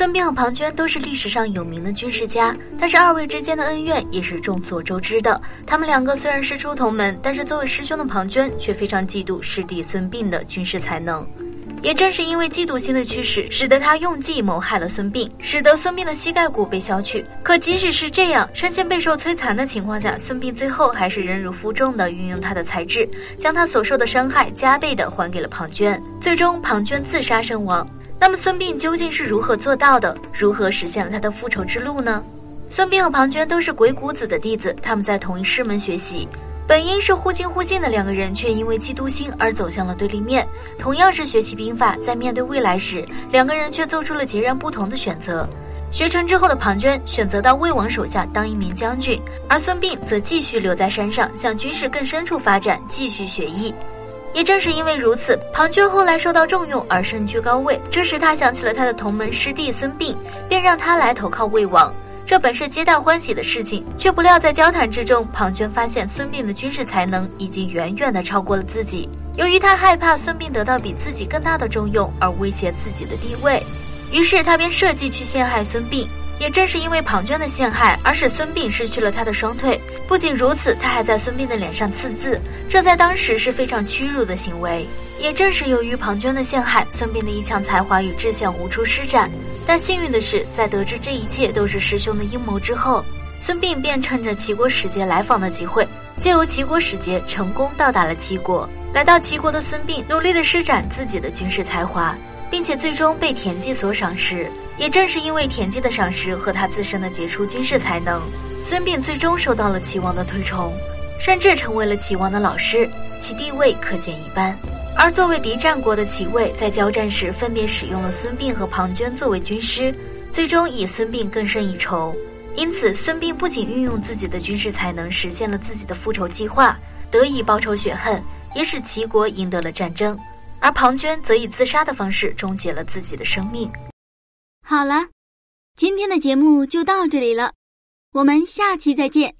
孙膑和庞涓都是历史上有名的军事家，但是二位之间的恩怨也是众所周知的。他们两个虽然师出同门，但是作为师兄的庞涓却非常嫉妒师弟孙膑的军事才能。也正是因为嫉妒心的驱使，使得他用计谋害了孙膑，使得孙膑的膝盖骨被削去。可即使是这样，身陷备受摧残的情况下，孙膑最后还是忍辱负重的运用他的才智，将他所受的伤害加倍的还给了庞涓。最终，庞涓自杀身亡。那么，孙膑究竟是如何做到的？如何实现了他的复仇之路呢？孙膑和庞涓都是鬼谷子的弟子，他们在同一师门学习。本应是互亲互信的两个人，却因为嫉妒心而走向了对立面。同样是学习兵法，在面对未来时，两个人却做出了截然不同的选择。学成之后的庞涓选择到魏王手下当一名将军，而孙膑则继续留在山上，向军事更深处发展，继续学艺。也正是因为如此，庞涓后来受到重用而身居高位，这时他想起了他的同门师弟孙膑，便让他来投靠魏王。这本是皆大欢喜的事情，却不料在交谈之中，庞涓发现孙膑的军事才能已经远远的超过了自己。由于他害怕孙膑得到比自己更大的重用而威胁自己的地位，于是他便设计去陷害孙膑。也正是因为庞涓的陷害，而使孙膑失去了他的双腿。不仅如此，他还在孙膑的脸上刺字，这在当时是非常屈辱的行为。也正是由于庞涓的陷害，孙膑的一腔才华与志向无处施展。但幸运的是，在得知这一切都是师兄的阴谋之后，孙膑便趁着齐国使节来访的机会，借由齐国使节成功到达了齐国。来到齐国的孙膑努力的施展自己的军事才华，并且最终被田忌所赏识。也正是因为田忌的赏识和他自身的杰出军事才能，孙膑最终受到了齐王的推崇，甚至成为了齐王的老师，其地位可见一斑。而作为敌战国的齐魏，在交战时分别使用了孙膑和庞涓作为军师，最终以孙膑更胜一筹。因此，孙膑不仅运用自己的军事才能实现了自己的复仇计划，得以报仇雪恨，也使齐国赢得了战争；而庞涓则以自杀的方式终结了自己的生命。好了，今天的节目就到这里了，我们下期再见。